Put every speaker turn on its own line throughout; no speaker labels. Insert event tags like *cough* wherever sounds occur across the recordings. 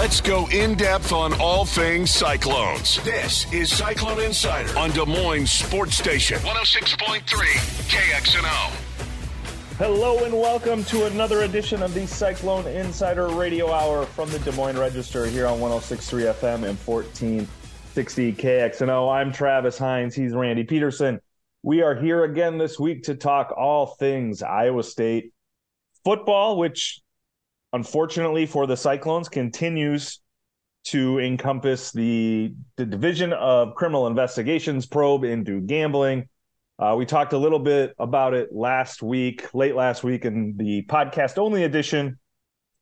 Let's go in depth on all things Cyclones. This is Cyclone Insider on Des Moines Sports Station 106.3 KXNO.
Hello and welcome to another edition of the Cyclone Insider Radio Hour from the Des Moines Register here on 106.3 FM and 1460 KXNO. I'm Travis Hines. He's Randy Peterson. We are here again this week to talk all things Iowa State football, which unfortunately for the Cyclones, continues to encompass the, the Division of Criminal Investigations probe into gambling. Uh, we talked a little bit about it last week, late last week, in the podcast only edition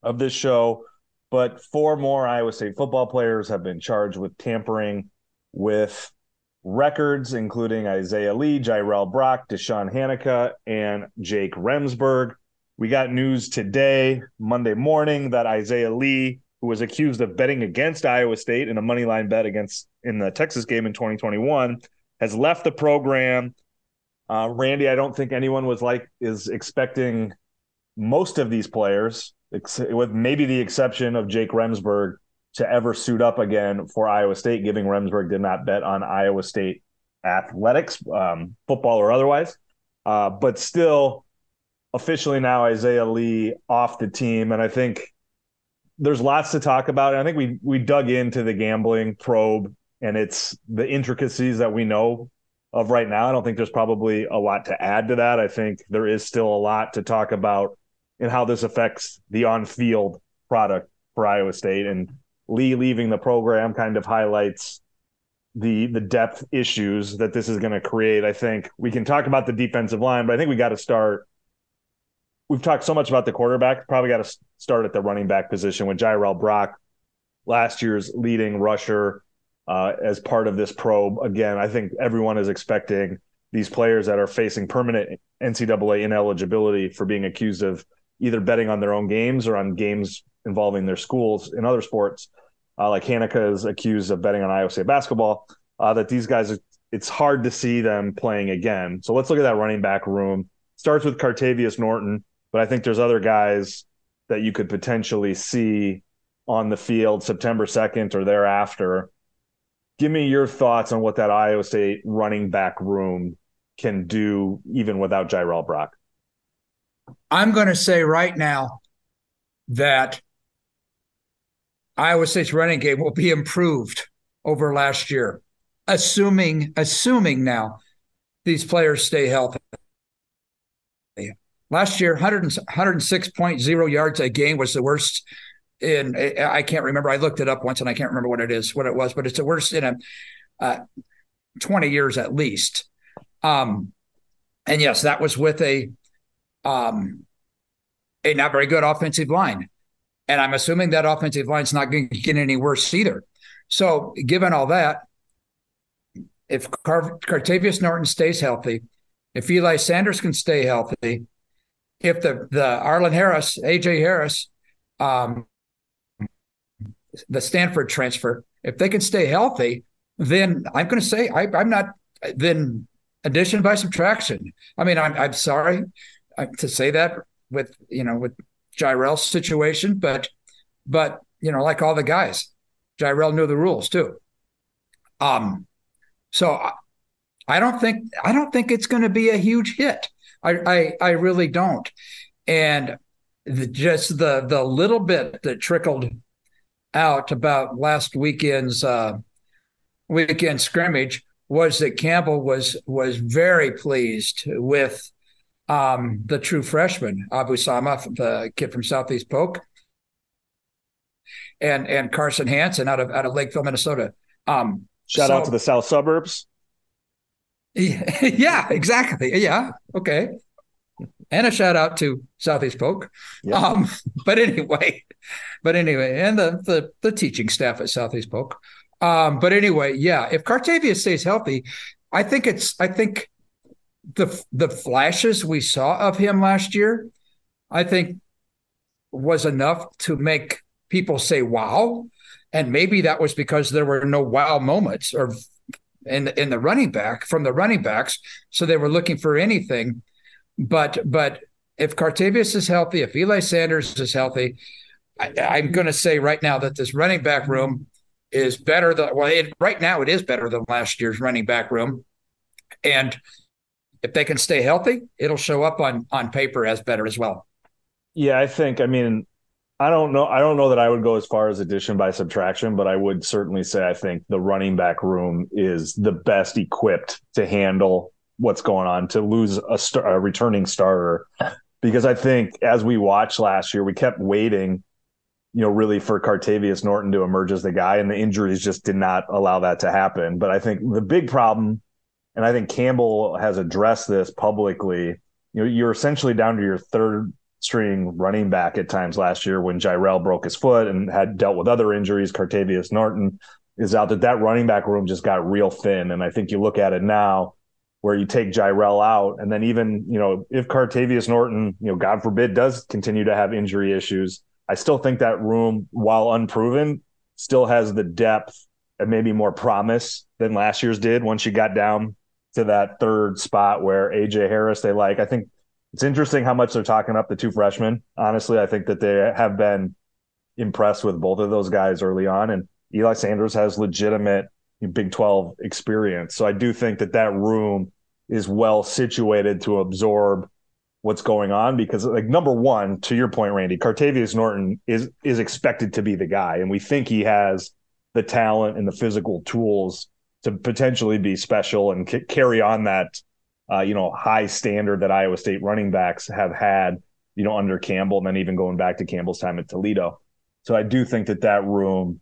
of this show. But four more Iowa State football players have been charged with tampering with records, including Isaiah Lee, Jirehl Brock, DeShawn Hanika, and Jake Remsberg. We got news today, Monday morning, that Isaiah Lee, who was accused of betting against Iowa State in a money line bet against in the Texas game in 2021, has left the program. Uh, Randy, I don't think anyone was like is expecting most of these players, with maybe the exception of Jake Remsberg, to ever suit up again for Iowa State, giving Remsberg did not bet on Iowa State athletics, um, football or otherwise. Uh, but still, officially now Isaiah Lee off the team, and I think there's lots to talk about. I think we we dug into the gambling probe and it's the intricacies that we know of right now. I don't think there's probably a lot to add to that. I think there is still a lot to talk about in how this affects the on-field product for Iowa State and Lee leaving the program kind of highlights the the depth issues that this is going to create. I think we can talk about the defensive line, but I think we got to start we've talked so much about the quarterback. Probably got to start at the running back position with Jirehl Brock, last year's leading rusher, uh, as part of this probe. Again, I think everyone is expecting these players that are facing permanent NCAA ineligibility for being accused of either betting on their own games or on games involving their schools in other sports. Uh, like Hanika is accused of betting on Iowa State basketball. Uh, that these guys, it's hard to see them playing again. So let's look at that running back room. Starts with Cartevious Norton, but I think there's other guys that you could potentially see on the field September 2nd or thereafter. Give me your thoughts on what that Iowa State running back room can do even without Jirehl Brock.
I'm going to say right now that Iowa State's running game will be improved over last year, assuming assuming now these players stay healthy. Last year, 100, 106.0 yards a game was the worst in I can't remember. I looked it up once and I can't remember what it is, what it was, but it's the worst in a uh, 20 years at least. Um, and yes, that was with a um, a not very good offensive line. And I'm assuming that offensive line's not going to get any worse either. So, given all that, if Car- Cartevious Norton stays healthy, if Eli Sanders can stay healthy, if the the Arlen Harris, AJ Harris, um, the Stanford transfer, if they can stay healthy, then I'm going to say I, am not then addition by subtraction. I mean, I'm I'm sorry uh, to say that with you know with Jirehl's situation, but but you know like all the guys, Jirehl knew the rules too. Um, so I, I don't think I don't think it's going to be a huge hit. I, I, I really don't. And the, just the the little bit that trickled out about last weekend's uh, weekend scrimmage was that Campbell was was very pleased with um, the true freshman Abu Sama, the kid from Southeast Polk, and and Carson Hansen out of out of Lakeville, Minnesota. Um,
Shout so, out to the South Suburbs. *laughs*
Yeah, exactly. Yeah. Okay. And a shout out to Southeast Polk. Yeah. Um, *laughs* but anyway, but anyway, and the, the the teaching staff at Southeast Polk. Um, but anyway, yeah, if Cartavia stays healthy, I think it's I think the the flashes we saw of him last year, I think was enough to make people say wow. And maybe that was because there were no wow moments or in in the running back from the running backs, so they were looking for anything. But but if Cartevious is healthy, if Eli Sanders is healthy, I, am going to say right now that this running back room is better than well, it, right now it is better than last year's running back room, and if they can stay healthy, it'll show up on on paper as better as well.
Yeah, I think. I mean, I don't know. I don't know that I would go as far as addition by subtraction, but I would certainly say I think the running back room is the best equipped to handle what's going on. To lose a, star, a returning starter, because I think as we watched last year, we kept waiting, you know, really for Cartevious Norton to emerge as the guy, and the injuries just did not allow that to happen. But I think the big problem, and I think Campbell has addressed this publicly. You know, you're essentially down to your third string running back at times last year when Jirehl broke his foot and had dealt with other injuries. Cartevious Norton is out that that running back room just got real thin. And I think you look at it now where you take Jirehl out and then even, you know, if Cartevious Norton, you know, God forbid does continue to have injury issues, I still think that room, while unproven, still has the depth and maybe more promise than last year's did once you got down to that third spot where AJ Harris they like. I think it's interesting how much they're talking up the two freshmen. Honestly, I think that they have been impressed with both of those guys early on, and Eli Sanders has legitimate Big 12 experience. So I do think that that room is well situated to absorb what's going on because like number one to your point randy cartevious norton is is expected to be the guy and we think he has the talent and the physical tools to potentially be special and c- carry on that uh, you know, high standard that Iowa State running backs have had, you know, under Campbell, and then even going back to Campbell's time at Toledo. So I do think that that room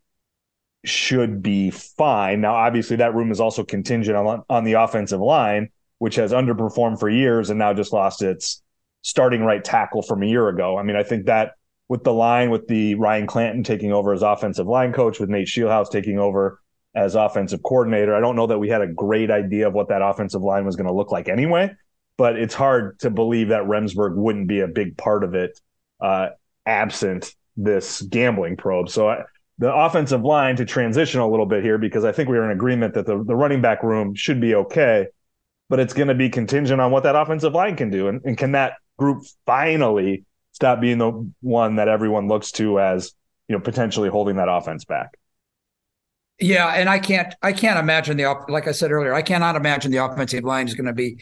should be fine. Now, obviously, that room is also contingent on on the offensive line, which has underperformed for years and now just lost its starting right tackle from a year ago. I mean, I think that with the line, with the Ryan Clanton taking over as offensive line coach, with Nate Scheelhaase taking over as offensive coordinator. I don't know that we had a great idea of what that offensive line was going to look like anyway, but it's hard to believe that Remsberg wouldn't be a big part of it uh, absent this gambling probe. So I, the offensive line to transition a little bit here because I think we are in agreement that the, the running back room should be okay, but it's going to be contingent on what that offensive line can do. And, and can that group finally stop being the one that everyone looks to as, you know, potentially holding that offense back?
Yeah, and I can't I can't imagine the like I said earlier, I cannot imagine the offensive line is going to be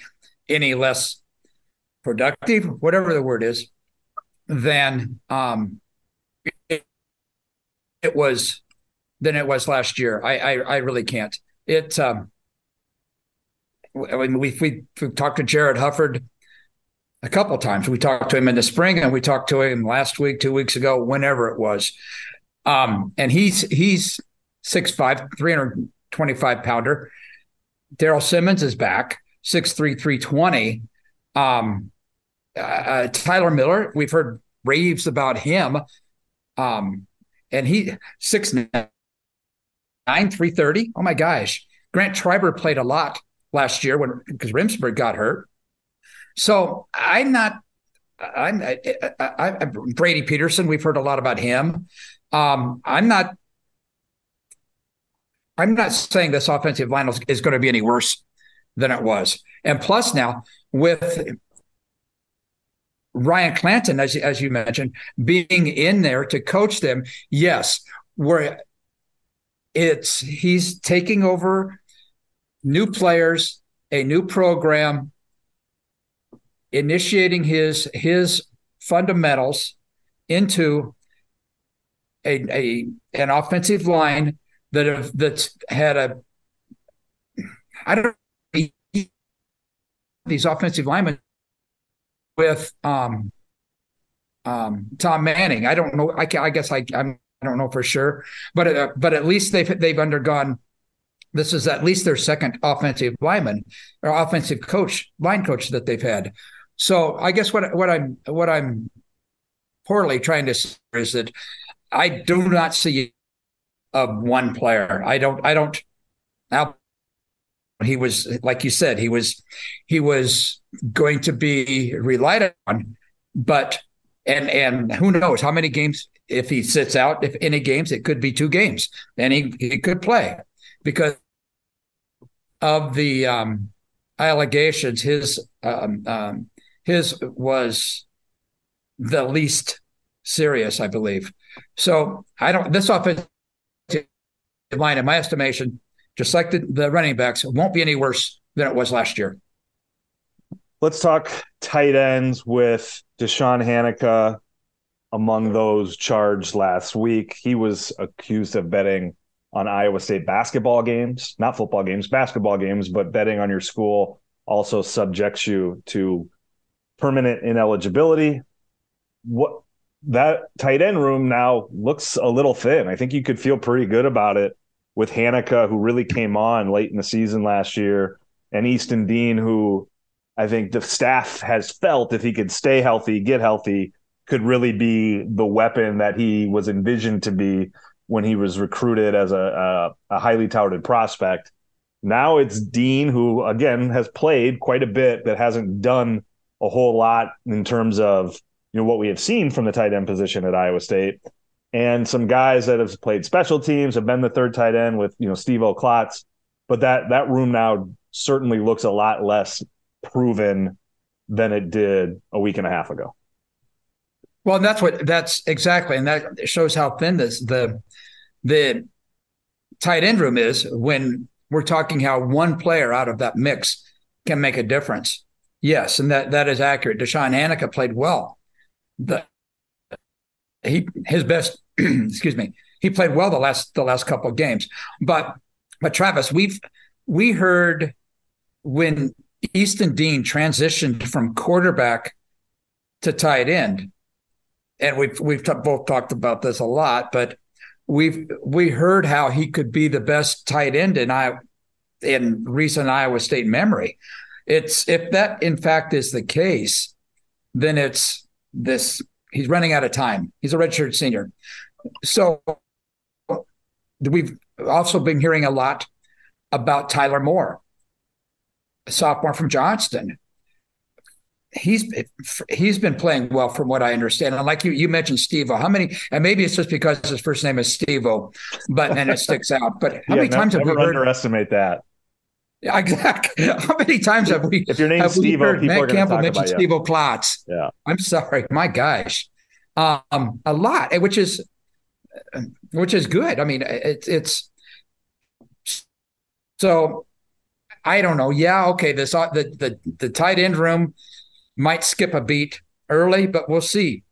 any less productive, whatever the word is, than um it, it was than it was last year. I I, I really can't. It um I mean we we we talked to Jarrod Hufford a couple times. We talked to him in the spring and we talked to him last week, two weeks ago, whenever it was. Um, and he's he's 6'5, 325 pounder. Darrell Simmons is back, 6'3, 320. Um, uh, Tyler Miller, we've heard raves about him. Um, and he 6'9, 330. Oh my gosh. Grant Treiber played a lot last year when because Remsberg got hurt. So I'm not. I'm I, I, I, Brady Peterson. We've heard a lot about him. Um, I'm not I'm not saying this offensive line is going to be any worse than it was. And plus, now with Ryan Clanton, as, as you mentioned, being in there to coach them, yes, where it's he's taking over new players, a new program, initiating his his fundamentals into a, a an offensive line that have that's had a I don't these offensive linemen with um, um, Tom Manning. I don't know. I, I guess I I'm, I don't know for sure, but uh, but at least they've they've undergone. This is at least their second offensive lineman or offensive coach, line coach that they've had. So I guess what what I'm what I'm poorly trying to say is that I do not see of one player. I don't. I don't. He was like you said. He was. He was going to be relied on, but and and who knows how many games if he sits out if any games it could be two games and he he could play because of the um, allegations his um, um, his was the least serious i believe So I don't. This offensive line, in my estimation, just like the, the running backs, won't be any worse than it was last year.
Let's talk tight ends with DeShawn Hanika among those charged last week. He was accused of betting on Iowa State basketball games, not football games, basketball games, but betting on your school also subjects you to permanent ineligibility. What that tight end room now looks a little thin. I think you could feel pretty good about it with Hanika, who really came on late in the season last year, and Easton Dean, who I think the staff has felt if he could stay healthy, get healthy, could really be the weapon that he was envisioned to be when he was recruited as a, a, a highly touted prospect. Now it's Dean, who again has played quite a bit, but hasn't done a whole lot in terms of you know what we have seen from the tight end position at Iowa State, and some guys that have played special teams have been the third tight end with you know Stevo Klotz, but that that room now certainly looks a lot less proven than it did a week and a half ago.
Well, that's what that's exactly, and that shows how thin this the the tight end room is when we're talking how one player out of that mix can make a difference. Yes, and that that is accurate. DeShawn Hanika played well. The he his best *clears throat* excuse me he played well the last the last couple of games but but travis we've we heard when easton dean transitioned from quarterback to tight end and we've we've t- both talked about this a lot but we've we heard how he could be the best tight end in I in recent Iowa State memory. It's if that in fact is the case, then it's this he's running out of time. He's a redshirt senior. So we've also been hearing a lot about Tyler Moore, a sophomore from Johnston. He's he's been playing well from what I understand. And like you you mentioned Steve, how many and maybe it's just because his first name is Steve but and it sticks out. But how *laughs* yeah, many times have we
heard underestimate that? *laughs*
Exactly. How many times have we?
If your name's Stevo,
Matt Campbell mentioned Steve Klotz.
Yeah.
I'm sorry. My gosh. Um, a lot, eh, which is eh, which is good. I mean, eh, it's it's so I don't know. Yeah, okay. This the the the tight end room might skip a beat early, but we'll see.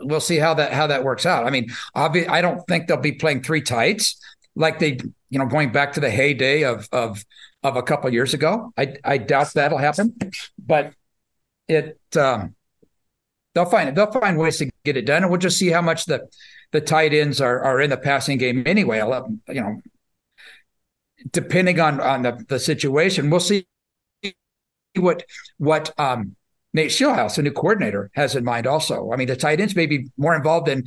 We'll see how that how that works out. I mean, obviously, I don't think they'll be playing three tights like they, you know, going back to the heyday of of of a couple of years ago. I I doubt that'll happen, but it um, they'll find it. They'll find ways to get it done, and we'll just see how much the the tight ends are are in the passing game anyway. I'll, you know, depending on on the the situation, we'll see what what um, Nate Scheelhaase, the new coordinator, has in mind. Also, I mean, the tight ends may be more involved in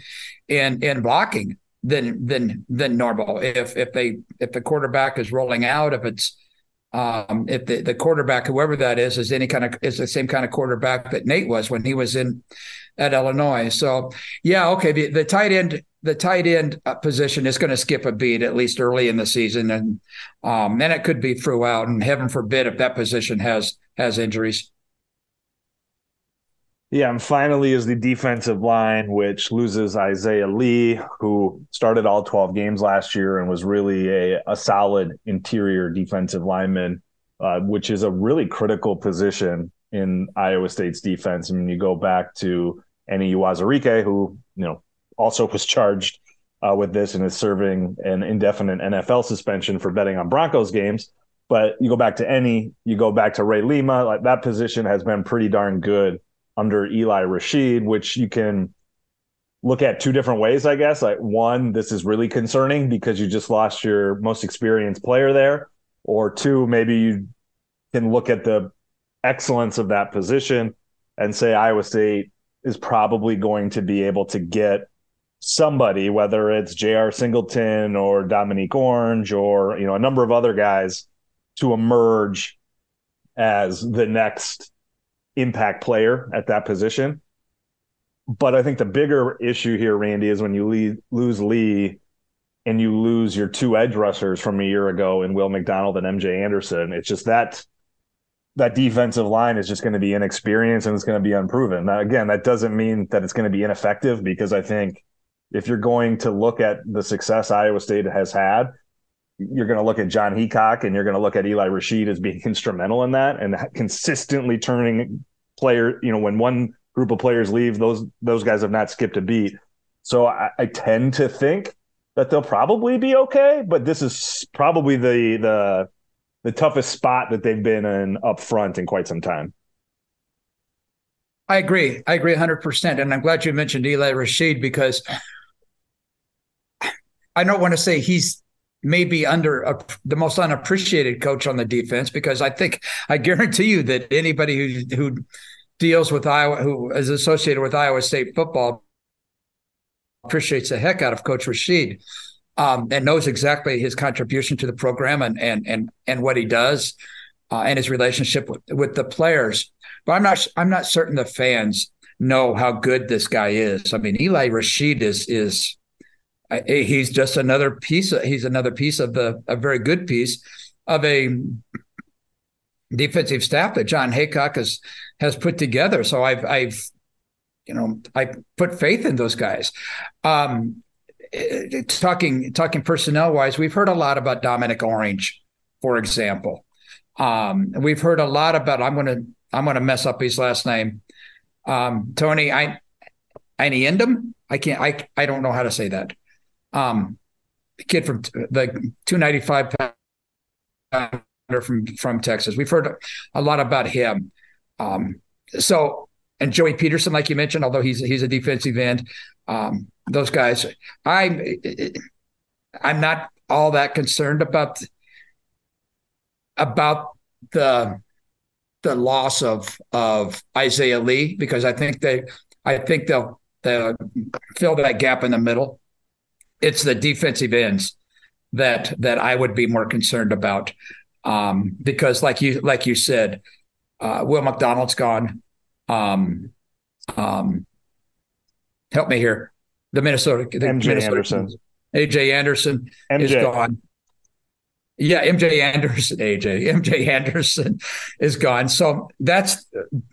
in in blocking than than than normal. If if they if the quarterback is rolling out, if it's um, if the, the quarterback, whoever that is, is any kind of is the same kind of quarterback that Nate was when he was in at Illinois. So yeah, okay, the, the tight end the tight end uh, position is going to skip a beat at least early in the season, and um, and it could be throughout. And heaven forbid if that position has has injuries.
Yeah, and finally is the defensive line, which loses Isaiah Lee, who started all 12 games last year and was really a, a solid interior defensive lineman, uh, which is a really critical position in Iowa State's defense. I mean, you go back to Enyi Uwazurike, who, you know, also was *laughs* charged uh, with this and is serving an indefinite NFL suspension for betting on Broncos games. But you go back to Enyi, you go back to Ray Lima, like that position has been pretty darn good under Eli Rasheed, which you can look at two different ways, I guess. Like one, this is really concerning because you just lost your most experienced player there. Or two, maybe you can look at the excellence of that position and say Iowa State is probably going to be able to get somebody, whether it's J.R. Singleton or Domonique Orange or you know a number of other guys, to emerge as the next impact player at that position. But I think the bigger issue here, Randy, is when you lose Lee and you lose your two edge rushers from a year ago in Will McDonald and MJ Anderson. It's just that that defensive line is just going to be inexperienced and it's going to be unproven. Now, again, that doesn't mean that it's going to be ineffective because I think if you're going to look at the success Iowa State has had, you're going to look at John Heacock and you're going to look at Eli Rasheed as being *laughs* instrumental in that and consistently turning player. You know, when one group of players leave, those those guys have not skipped a beat. So I, I tend to think that they'll probably be okay, but this is probably the the the toughest spot that they've been in up front in quite some time.
I agree. I agree 100%. And I'm glad you mentioned Eli Rasheed because I don't want to say he's maybe under the most unappreciated coach on the defense because I think I guarantee you that anybody who who deals with Iowa who is associated with Iowa State football appreciates the heck out of Coach Rasheed um, and knows exactly his contribution to the program and and and and what he does uh, and his relationship with, with the players. But I'm not I'm not certain the fans know how good this guy is. I mean, Eli Rasheed is is he's just another piece. Of, he's another piece of the a very good piece of a defensive staff that John Heacock has has put together. So I've I've you know I put faith in those guys. Um, talking talking personnel wise, we've heard a lot about Domonique Orange, for example. Um, we've heard a lot about. I'm gonna I'm gonna mess up his last name. Um, Tony I Einiendam. I can't. I I don't know how to say that. Um, the kid from the 295 pounder from from Texas. We've heard a lot about him. Um, so and Joey Peterson, like you mentioned, although he's he's a defensive end, um, those guys. I I'm not all that concerned about about the the loss of of Isaiah Lee because I think they I think they'll they'll fill that gap in the middle. It's the defensive ends that that I would be more concerned about um, because like you like you said, uh, Will McDonald's gone. Um, um, help me here. The Minnesota, the
MJ
Minnesota,
Anderson,
AJ Anderson MJ. is gone. Yeah, MJ Anderson, AJ, MJ Anderson is gone. So that's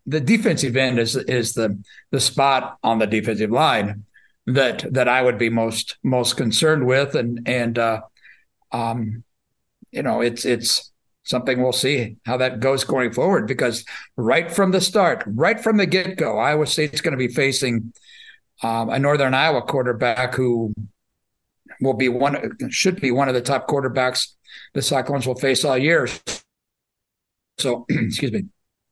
the defensive end is is the the spot on the defensive line that that I would be most most concerned with, and and uh, um, you know, it's it's something we'll see how that goes going forward because right from the start, right from the get go, Iowa State's going to be facing um, a Northern Iowa quarterback who will be one should be one of the top quarterbacks the Cyclones will face all year. So, *clears throat* excuse me.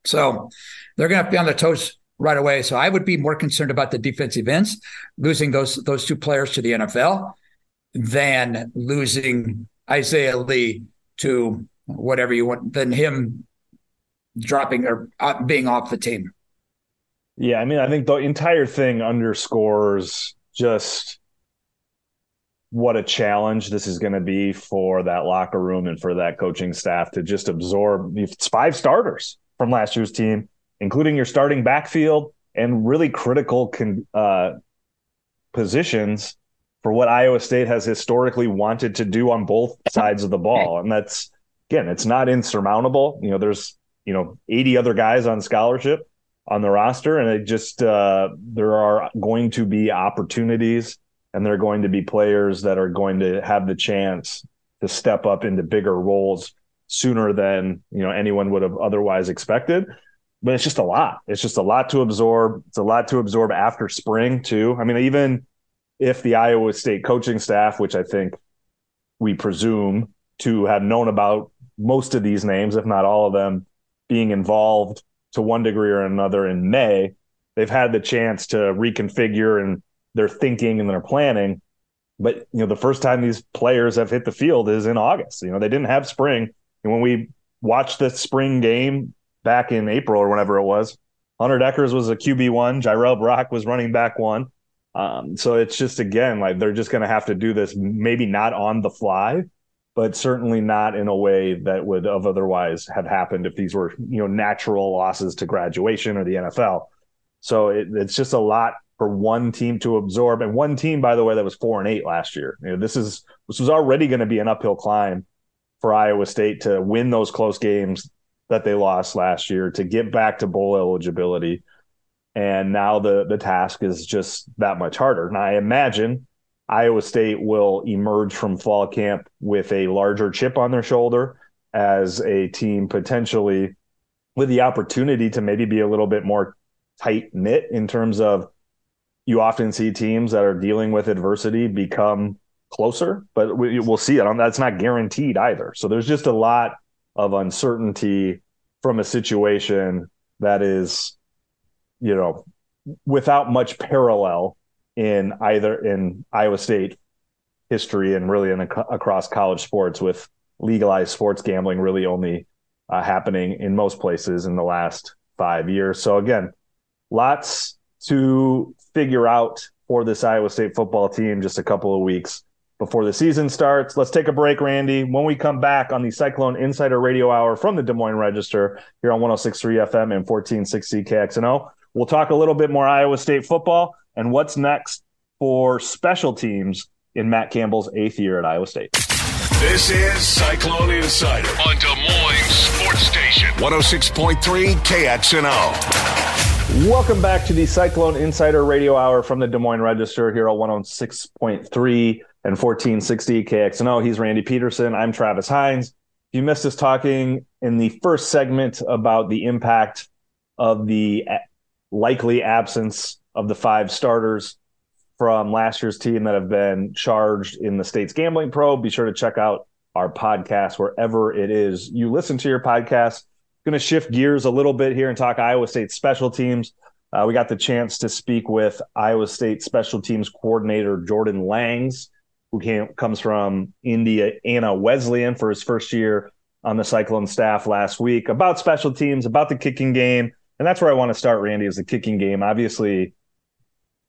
So they're going to be on their toes right away. So I would be more concerned about the defensive ends losing those those two players to the NFL than losing Isaiah Lee to whatever you want than him dropping or uh, being off the team.
Yeah, I mean, I think the entire thing underscores just what a challenge this is going to be for that locker room and for that coaching staff to just absorb it's five starters from last year's team, including your starting backfield and really critical con, uh, positions for what Iowa State has historically wanted to do on both sides of the ball. And that's, again, it's not insurmountable. You know, there's, you know, 80 other guys on scholarship on the roster, and it just, uh, there are going to be opportunities and there are going to be players that are going to have the chance to step up into bigger roles sooner than you know anyone would have otherwise expected but it's just a lot it's just a lot to absorb it's a lot to absorb after spring too i mean even if the iowa state coaching staff which i think we presume to have known about most of these names if not all of them being involved to one degree or another in may they've had the chance to reconfigure and their thinking and their planning. But you know, the first time these players have hit the field is in August. You know, they didn't have spring. And when we watched the spring game back in April or whenever it was, Hunter Dekkers was a QB one, Jirehl Brock was running back one. Um, so it's just again like they're just going to have to do this, maybe not on the fly, but certainly not in a way that would have otherwise have happened if these were you know natural losses to graduation or the NFL. So it, it's just a lot for one team to absorb, and one team, by the way, that was four and eight last year. You know, this is this was already going to be an uphill climb for Iowa State to win those close games that they lost last year to get back to bowl eligibility. And now the the task is just that much harder. And I imagine Iowa State will emerge from fall camp with a larger chip on their shoulder as a team potentially with the opportunity to maybe be a little bit more tight knit in terms of you often see teams that are dealing with adversity become closer, but we, will see it. That's not guaranteed either. So there's just a lot of uncertainty from a situation that is, you know, without much parallel in either in Iowa State history and really in across college sports with legalized sports gambling really only uh, happening in most places in the last five years. So again, lots to figure out for this Iowa State football team just a couple of weeks before the season starts. Let's take a break, Randy. When we come back on the Cyclone Insider Radio Hour from the Des Moines Register here on 1063 FM and 1460 KXNO, we'll talk a little bit more Iowa State football and what's next for special teams in Matt Campbell's eighth year at Iowa State.
This is Cyclone Insider on Des Moines Sports Station 106.3 KXNO.
Welcome back to the Cyclone Insider Radio Hour from the Des Moines Register here on 106.3 and 1460 KXNO. He's Randy Peterson. I'm Travis Hines. If you missed us talking in the first segment about the impact of the likely absence of the five starters from last year's team that have been charged in the state's gambling probe. Be sure to check out our podcast wherever it is you listen to your podcast going to shift gears a little bit here and talk Iowa State special teams. Uh, we got the chance to speak with Iowa State special teams coordinator Jordan Langs, who came, comes from Indiana Wesleyan for his first year on the Cyclone staff last week about special teams, about the kicking game. And that's where I want to start, Randy, is the kicking game. Obviously,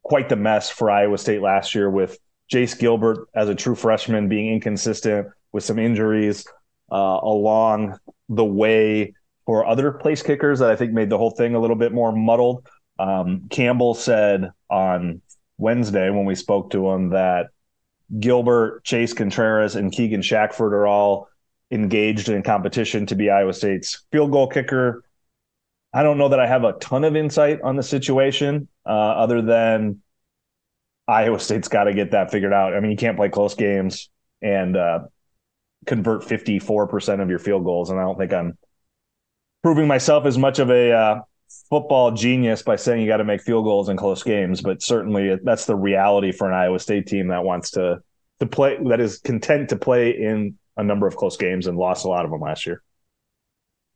quite the mess for Iowa State last year with Jace Gilbert as a true freshman being inconsistent with some injuries uh, along the way for other place kickers that I think made the whole thing a little bit more muddled. Um, Campbell said on Wednesday when we spoke to him that Gilbert, Chase Contreraz, and Keegan Shackford are all engaged in competition to be Iowa State's field goal kicker. I don't know that I have a ton of insight on the situation, uh, other than Iowa State's got to get that figured out. I mean, you can't play close games and uh, convert 54% of your field goals. And I don't think I'm proving myself as much of a uh, football genius by saying you got to make field goals in close games, but certainly that's the reality for an Iowa State team that wants to to play that is content to play in a number of close games and lost a lot of them last year.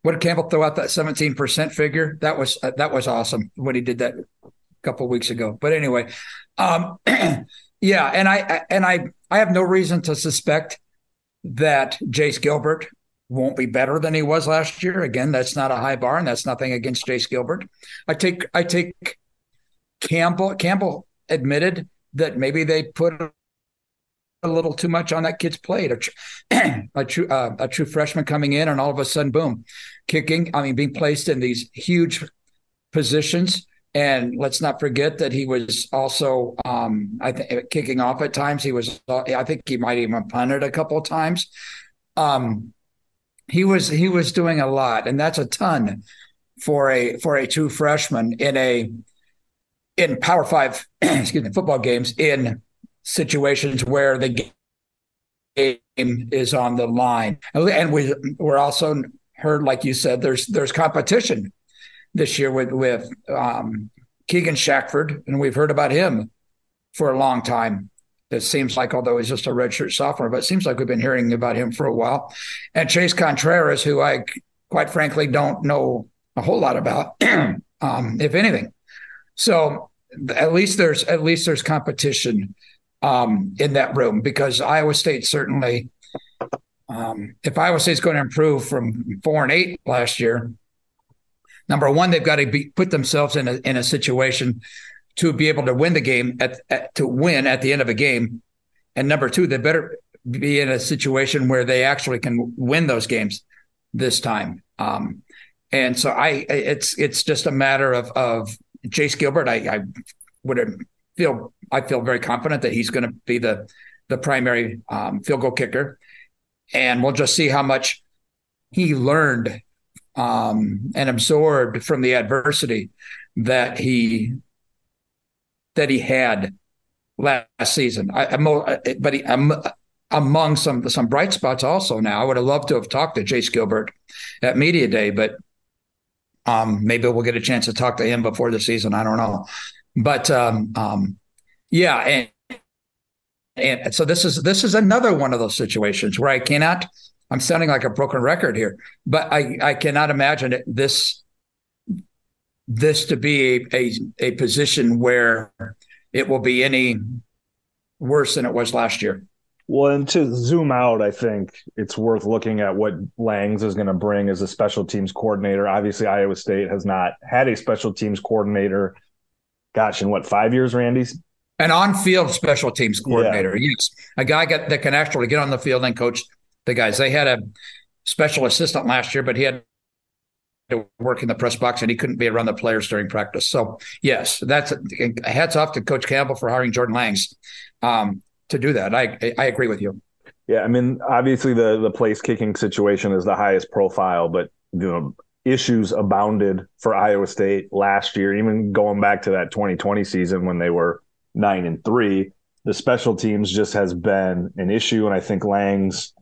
What did Campbell throw out that seventeen percent figure? That was uh, that was awesome when he did that a couple weeks ago. But anyway, um, *clears throat* yeah, and I and I I have no reason to suspect that Jace Gilbert won't be better than he was last year. Again, that's not a high bar, and that's nothing against Jace Gilbert. I take I take Campbell. Campbell admitted that maybe they put a little too much on that kid's plate. A, *clears throat* a true uh, a true freshman coming in, and all of a sudden, boom, kicking. I mean, being placed in these huge positions. And let's not forget that he was also, um, I think, kicking off at times. He was, uh, I think, he might even punted a couple of times. Um, he was he was doing a lot, and that's a ton for a for a two freshman in a in Power Five *clears throat* excuse me football games in situations where the game is on the line, and we we're also heard like you said there's there's competition this year with with um, Keegan Shackford, and we've heard about him for a long time it seems like, although he's just a redshirt sophomore, but it seems like we've been hearing about him for a while. And Chase Contreraz, who I quite frankly don't know a whole lot about, *clears throat* um, if anything. So at least there's at least there's competition um, in that room because Iowa State certainly, um, if Iowa State's going to improve from four and eight last year, number one they've got to be, put themselves in a in a situation to be able to win the game at, at, to win at the end of a game, and number two, they better be in a situation where they actually can win those games this time. Um, and so I, it's it's just a matter of of Jace Gilbert. I, I would feel I feel very confident that he's going to be the the primary um, field goal kicker, and we'll just see how much he learned um, and absorbed from the adversity that he that he had last season. I, I'm, but he, I'm among some some bright spots also. Now, I would have loved to have talked to Jace Gilbert at media day, but um, maybe we'll get a chance to talk to him before the season. I don't know, but um, um, yeah, and and so this is this is another one of those situations where I cannot. I'm sounding like a broken record here, but I I cannot imagine it, this this to be a, a, a position where it will be any worse than it was last year.
Well, and to zoom out, I think it's worth looking at what Langs is going to bring as a special teams coordinator. Obviously, Iowa State has not had a special teams coordinator. Gosh, in what five years, Randy?
An on-field special teams coordinator, yeah. yes, a guy got, that can actually get on the field and coach the guys. They had a special assistant last year, but he had to work in the press box and he couldn't be around the players during practice. So yes, that's hats off to Coach Campbell for hiring Jordan Langs um, to do that. I I agree with you.
Yeah, I mean, obviously the the place kicking situation is the highest profile, but you know issues abounded for Iowa State last year, even going back to that 2020 season when they were nine and three. The special teams just has been an issue, and I think Langs,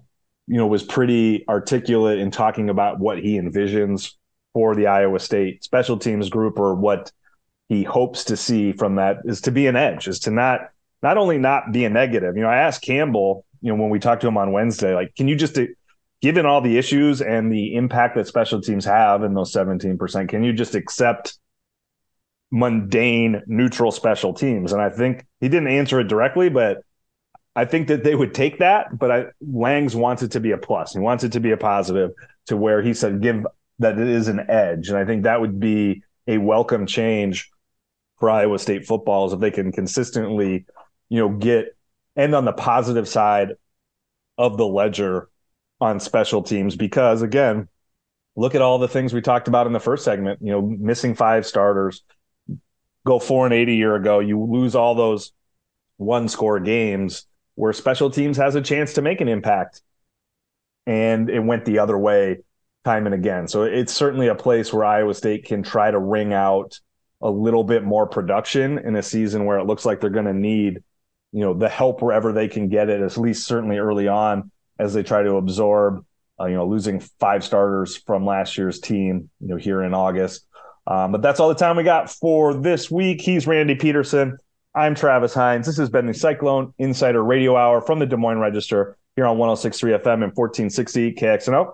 you know, was pretty articulate in talking about what he envisions for the Iowa State special teams group or what he hopes to see from that is to be an edge, is to not not only not be a negative. You know, I asked Campbell, you know, when we talked to him on Wednesday, like, can you just given all the issues and the impact that special teams have in those 17%, can you just accept mundane neutral special teams? And I think he didn't answer it directly, but I think that they would take that. But I, Langs wants it to be a plus. He wants it to be a positive to where he said, give that it is an edge. And I think that would be a welcome change for Iowa State footballs if they can consistently, you know, get end on the positive side of the ledger on special teams because again, look at all the things we talked about in the first segment, you know, missing five starters, go 4 and 8 a year ago, you lose all those one score games where special teams has a chance to make an impact. And it went the other way time and again. So it's certainly a place where Iowa State can try to wring out a little bit more production in a season where it looks like they're going to need, you know, the help wherever they can get it, at least certainly early on as they try to absorb, uh, you know, losing five starters from last year's team, you know, here in August. Um, but that's all the time we got for this week. He's Randy Peterson. I'm Travis Hines. This has been the Cyclone Insider Radio Hour from the Des Moines Register here on 106.3 FM and 1460 KXNO.